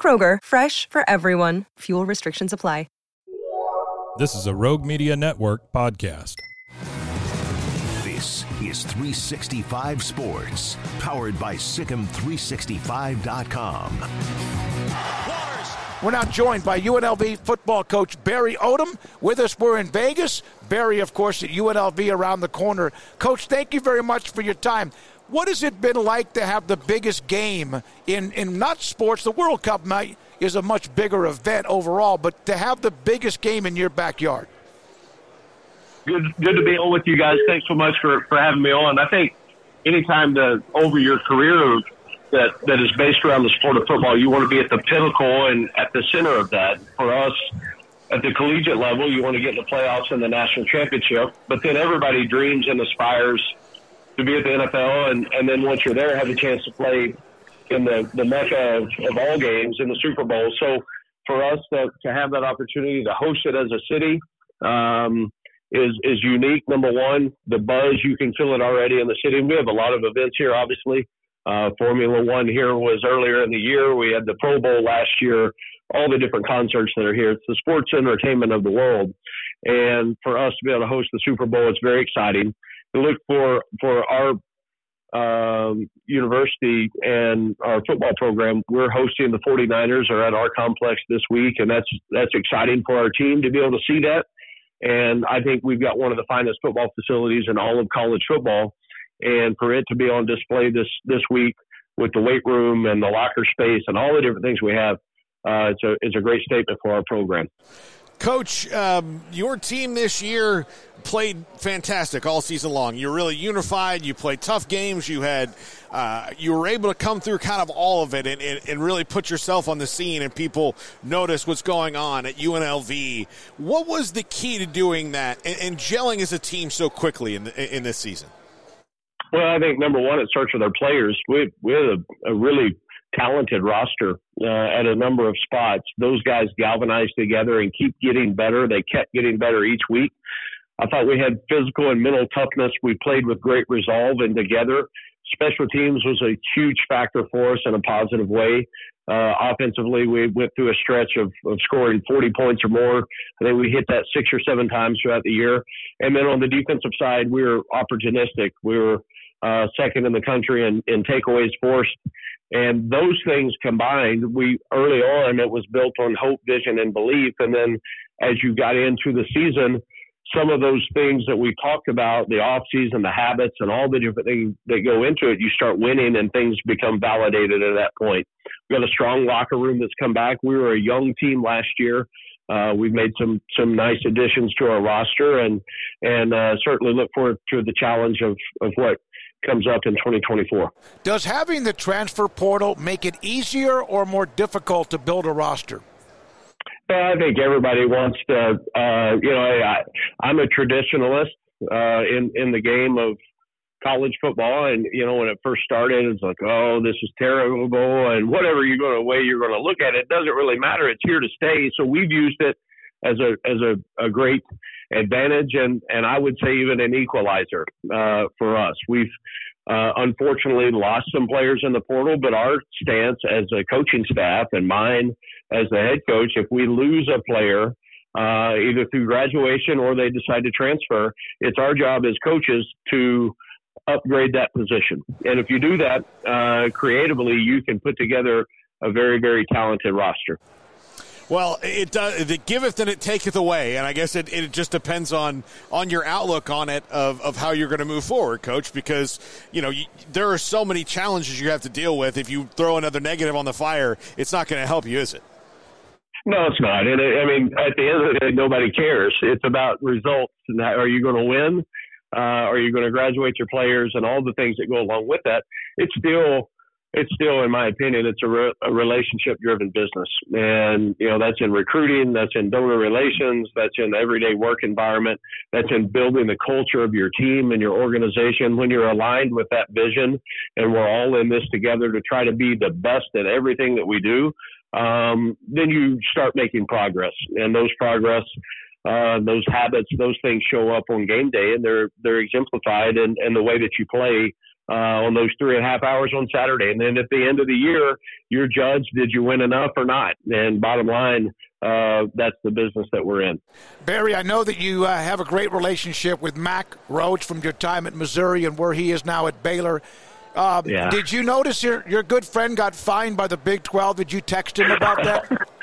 Kroger, fresh for everyone. Fuel restrictions apply. This is a Rogue Media Network podcast. This is 365 Sports, powered by Sikkim365.com. We're now joined by UNLV football coach Barry Odom. With us, we're in Vegas. Barry, of course, at UNLV around the corner. Coach, thank you very much for your time. What has it been like to have the biggest game in, in not sports? The World Cup might, is a much bigger event overall, but to have the biggest game in your backyard. Good, good to be on with you guys. Thanks so much for, for having me on. I think anytime the over your career that that is based around the sport of football, you want to be at the pinnacle and at the center of that. For us, at the collegiate level, you want to get in the playoffs and the national championship. But then everybody dreams and aspires to be at the NFL, and, and then once you're there, have a chance to play in the, the mecca of, of all games in the Super Bowl. So for us to, to have that opportunity to host it as a city um, is is unique. Number one, the buzz you can feel it already in the city. We have a lot of events here, obviously. Uh, Formula One here was earlier in the year. We had the Pro Bowl last year. All the different concerts that are here. It's the sports entertainment of the world, and for us to be able to host the Super Bowl, it's very exciting to look for for our um, university and our football program. We're hosting the 49ers are at our complex this week, and that's that's exciting for our team to be able to see that. And I think we've got one of the finest football facilities in all of college football, and for it to be on display this this week with the weight room and the locker space and all the different things we have, uh, it's a it's a great statement for our program. Coach, um, your team this year played fantastic all season long. You're really unified. You played tough games. You had uh, you were able to come through kind of all of it and, and, and, really put yourself on the scene, and people notice what's going on at UNLV. What was the key to doing that and, and gelling as a team so quickly in in this season? Well, I think number one, it starts with our players. We we had a, a really talented roster uh, at a number of spots. Those guys galvanized together and keep getting better. They kept getting better each week. I thought we had physical and mental toughness. We played with great resolve and together. Special teams was a huge factor for us in a positive way. Uh, offensively, we went through a stretch of, of scoring 40 points or more. I think we hit that six or seven times throughout the year. And then on the defensive side, we were opportunistic. We were uh, second in the country in, in takeaways forced. And those things combined, we early on, it was built on hope, vision, and belief. And then as you got into the season, some of those things that we talked about, the off season, the habits, and all the different things that go into it, you start winning and things become validated at that point. We've got a strong locker room that's come back. We were a young team last year. Uh, we've made some some nice additions to our roster, and and uh, certainly look forward to the challenge of of what comes up in 2024. Does having the transfer portal make it easier or more difficult to build a roster? I think everybody wants to. Uh, you know, I, I'm a traditionalist uh, in in the game of college football, and you know, when it first started, it's like, oh, this is terrible, and whatever you're going to way you're going to look at it, doesn't really matter. It's here to stay. So we've used it as a as a, a great advantage and and I would say even an equalizer uh, for us. We've uh, unfortunately lost some players in the portal, but our stance as a coaching staff and mine as the head coach, if we lose a player uh, either through graduation or they decide to transfer, it's our job as coaches to upgrade that position. And if you do that uh, creatively, you can put together a very, very talented roster. Well, it does. It giveth and it taketh away, and I guess it, it just depends on on your outlook on it of, of how you're going to move forward, Coach. Because you know you, there are so many challenges you have to deal with. If you throw another negative on the fire, it's not going to help you, is it? No, it's not. And I mean, at the end of the day, nobody cares. It's about results. And are you going to win? Uh, are you going to graduate your players and all the things that go along with that? It's still it's still, in my opinion, it's a, re- a relationship driven business. And, you know, that's in recruiting, that's in donor relations, that's in everyday work environment, that's in building the culture of your team and your organization. When you're aligned with that vision and we're all in this together to try to be the best at everything that we do, um, then you start making progress. And those progress, uh, those habits, those things show up on game day and they're, they're exemplified in, in the way that you play on those three and a half hours on Saturday. And then at the end of the year, you're judged did you win enough or not? And bottom line, uh, that's the business that we're in. Barry, I know that you uh, have a great relationship with Mack Rhoades from your time at Missouri and where he is now at Baylor. Um, yeah. Did you notice your, your good friend got fined by the Big 12? Did you text him about that?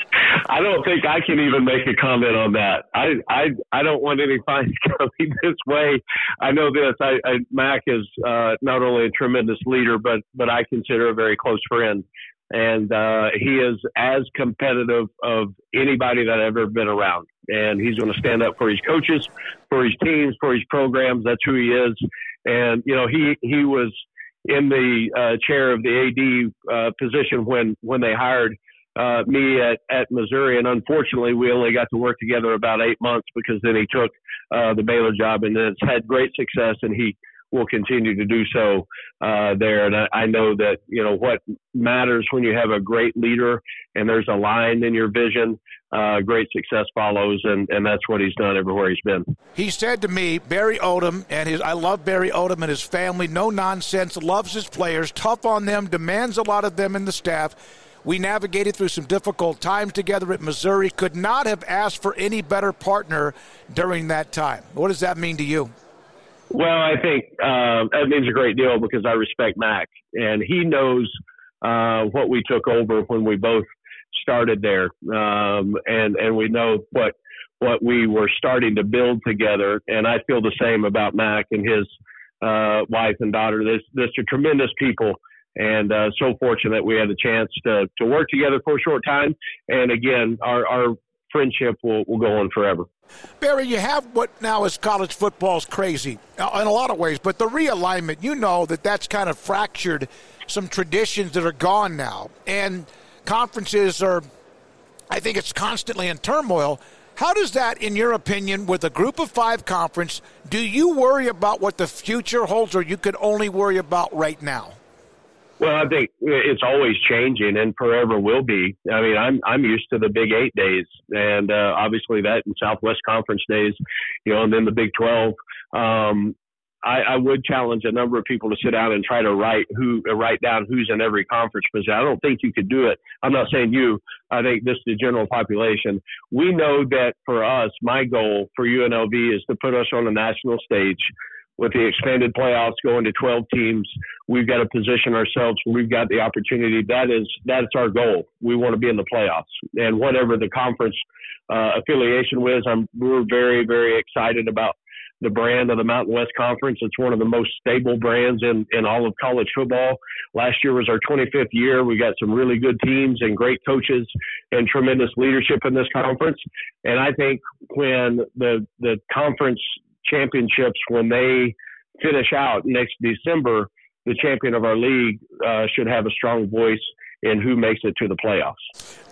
I don't think I can even make a comment on that. I I I don't want any fines coming this way. I know this. I, I Mack is uh, not only a tremendous leader, but but I consider a very close friend, and uh, he is as competitive of anybody that I've ever been around. And he's going to stand up for his coaches, for his teams, for his programs. That's who he is. And you know he he was in the uh, chair of the AD uh, position when when they hired uh, me at, at Missouri, and unfortunately, we only got to work together about eight months because then he took uh, the Baylor job, and it's had great success, and he will continue to do so uh, there. And I, I know that you know what matters when you have a great leader and there's a line in your vision. Uh, great success follows, and, and that's what he's done everywhere he's been. He said to me, Barry Odom, and his I love Barry Odom and his family. No nonsense, loves his players, tough on them, demands a lot of them and the staff we navigated through some difficult times together at Missouri. Could not have asked for any better partner during that time. What does that mean to you? Well, I think uh, that means a great deal because I respect Mack, and he knows uh, what we took over when we both started there, um, and and we know what what we were starting to build together. And I feel the same about Mack and his uh, wife and daughter. There's there's tremendous people and uh, so fortunate we had the chance to to work together for a short time. And again, our our friendship will, will go on forever. Barry, you have what now is college football's crazy uh, in a lot of ways, but the realignment, you know that that's kind of fractured some traditions that are gone now, and conferences are, I think it's constantly in turmoil. How does that, in your opinion, with a group of five conference, do you worry about what the future holds, or you could only worry about right now? Well, I think it's always changing and forever will be. I mean, I'm I'm used to the Big Eight days, and uh, obviously that and Southwest Conference days, you know, and then the Big Twelve. Um, I, I would challenge a number of people to sit down and try to write who uh, write down who's in every conference because I don't think you could do it. I'm not saying you. I think this is the general population. We know that for us, my goal for UNLV is to put us on the national stage with the expanded playoffs going to 12 teams, we've got to position ourselves. We've got the opportunity. That is that's our goal. We want to be in the playoffs, and whatever the conference uh, affiliation was, I'm we're very very excited about the brand of the Mountain West Conference. It's one of the most stable brands in in all of college football. Last year was our 25th year. We got some really good teams and great coaches and tremendous leadership in this conference. And I think when the the conference championships when they finish out next December, the champion of our league uh, should have a strong voice in who makes it to the playoffs.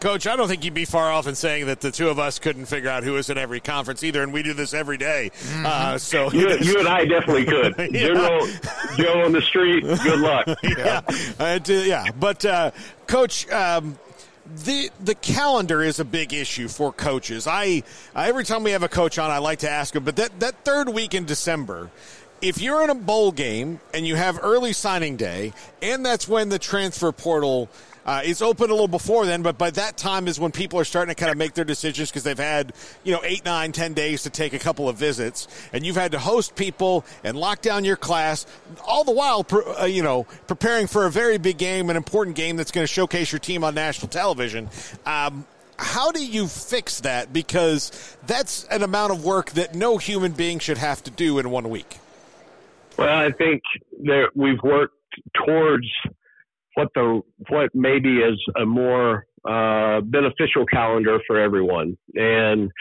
Coach, I don't think you'd be far off in saying that the two of us couldn't figure out who is in every conference either, and we do this every day. Mm-hmm. Uh, so you, you, and I definitely could. yeah. General Joe on the street, good luck. yeah, yeah. Uh, yeah. But uh, Coach. Um, the the calendar is a big issue for coaches. I every time we have a coach on, I like to ask him. But that that third week in December, if you're in a bowl game and you have early signing day, and that's when the transfer portal uh, it's open a little before then, but by that time is when people are starting to kind of make their decisions because they've had, you know, eight, nine, ten days to take a couple of visits, and you've had to host people and lock down your class, all the while, uh, you know, preparing for a very big game, an important game that's going to showcase your team on national television. Um, how do you fix that? Because that's an amount of work that no human being should have to do in one week. Well, I think that we've worked towards what the what maybe is a more uh, beneficial calendar for everyone. And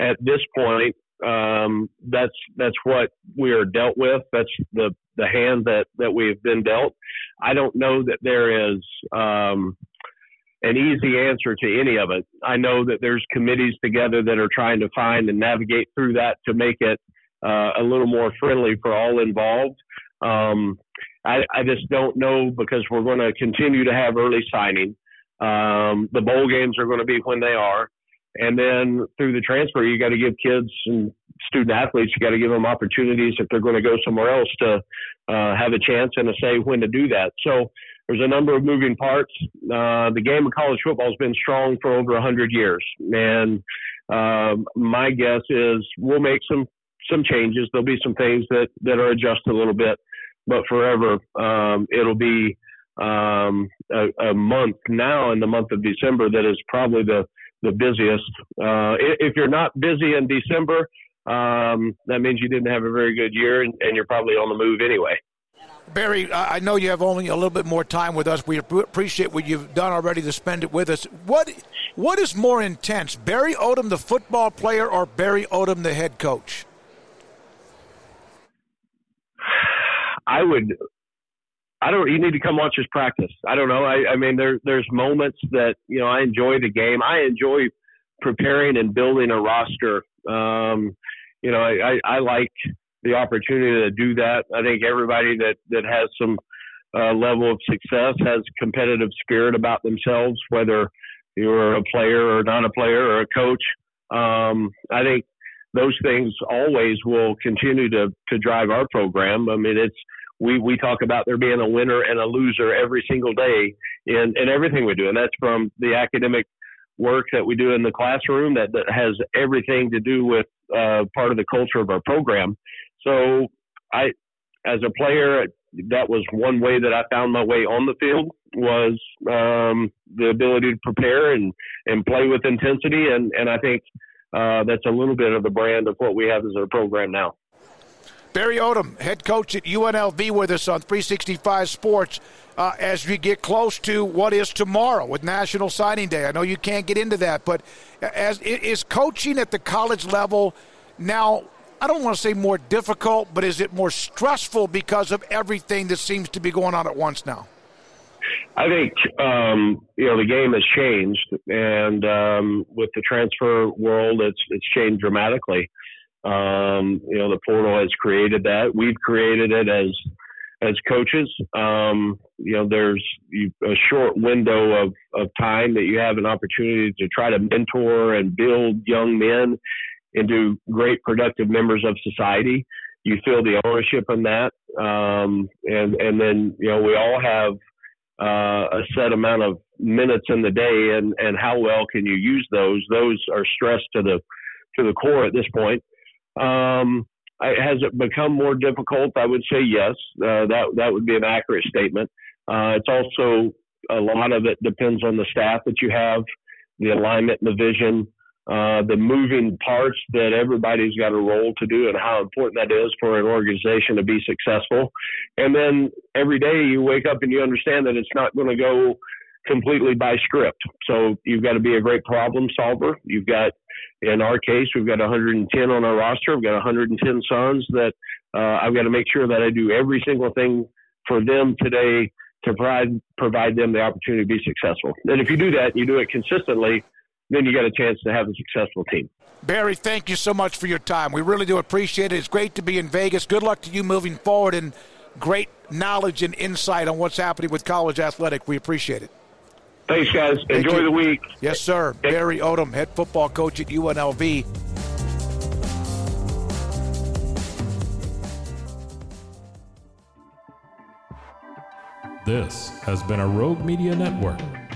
at this point, um, that's that's what we are dealt with. That's the the hand that that we've been dealt. I don't know that there is um, an easy answer to any of it. I know that there's committees together that are trying to find and navigate through that to make it uh, a little more friendly for all involved. Um, I, I just don't know because we're going to continue to have early signing. Um, the bowl games are going to be when they are. And then through the transfer, you got to give kids and student athletes, you got to give them opportunities if they're going to go somewhere else to uh, have a chance and a say when to do that. So there's a number of moving parts. Uh, the game of college football has been strong for over 100 years. And um, my guess is we'll make some some changes. There'll be some things that, that are adjusted a little bit but forever um, it'll be um, a, a, month now in the month of December that is probably the the busiest. Uh, if you're not busy in December, um, that means you didn't have a very good year, and, and, you're probably on the move anyway. Barry, I know you have only a little bit more time with us. We appreciate what you've done already to spend it with us. What what is more intense, Barry Odom, the football player, or Barry Odom, the head coach? I would I don't. You need to come watch us practice. I don't know. I, I mean, there there's moments that you know I enjoy the game. I enjoy preparing and building a roster. Um, you know, I, I, I like the opportunity to do that. I think everybody that that has some uh, level of success has competitive spirit about themselves, whether you're a player or not a player or a coach. Um, I think those things always will continue to to drive our program. I mean, it's we we talk about there being a winner and a loser every single day in in everything we do, and that's from the academic work that we do in the classroom that, that has everything to do with uh, part of the culture of our program. So I, as a player, that was one way that I found my way on the field was um, the ability to prepare and and play with intensity, and and I think uh, that's a little bit of the brand of what we have as a program now. Barry Odom, head coach at UNLV, with us on 365 Sports. Uh, as we get close to what is tomorrow with National Signing Day, I know you can't get into that, but as is coaching at the college level now? I don't want to say more difficult, but is it more stressful because of everything that seems to be going on at once now? I think um, you know the game has changed, and um, with the transfer world, it's it's changed dramatically. Um, you know, the portal has created that. We've created it as as coaches. Um, you know, there's a short window of, of time that you have an opportunity to try to mentor and build young men into great productive members of society. You feel the ownership in that, um, and and then you know we all have uh, a set amount of minutes in the day, and and how well can you use those? Those are stressed to the to the core at this point. Um, has it become more difficult? I would say yes. Uh, that that would be an accurate statement. Uh, it's also a lot of it depends on the staff that you have, the alignment and the vision, uh, the moving parts that everybody's got a role to do, and how important that is for an organization to be successful. And then every day you wake up and you understand that it's not going to go completely by script. So you've got to be a great problem solver. You've got in our case, we've got 110 on our roster. We've got 110 sons that uh, I've got to make sure that I do every single thing for them today to provide provide them the opportunity to be successful. And if you do that, you do it consistently, then you got a chance to have a successful team. Barry, thank you so much for your time. We really do appreciate it. It's great to be in Vegas. Good luck to you moving forward and great knowledge and insight on what's happening with college athletic. We appreciate it. Thanks, guys. Thank Enjoy you. the week. Yes, sir. Barry Odom, head football coach at UNLV. This has been a Rogue Media Network production.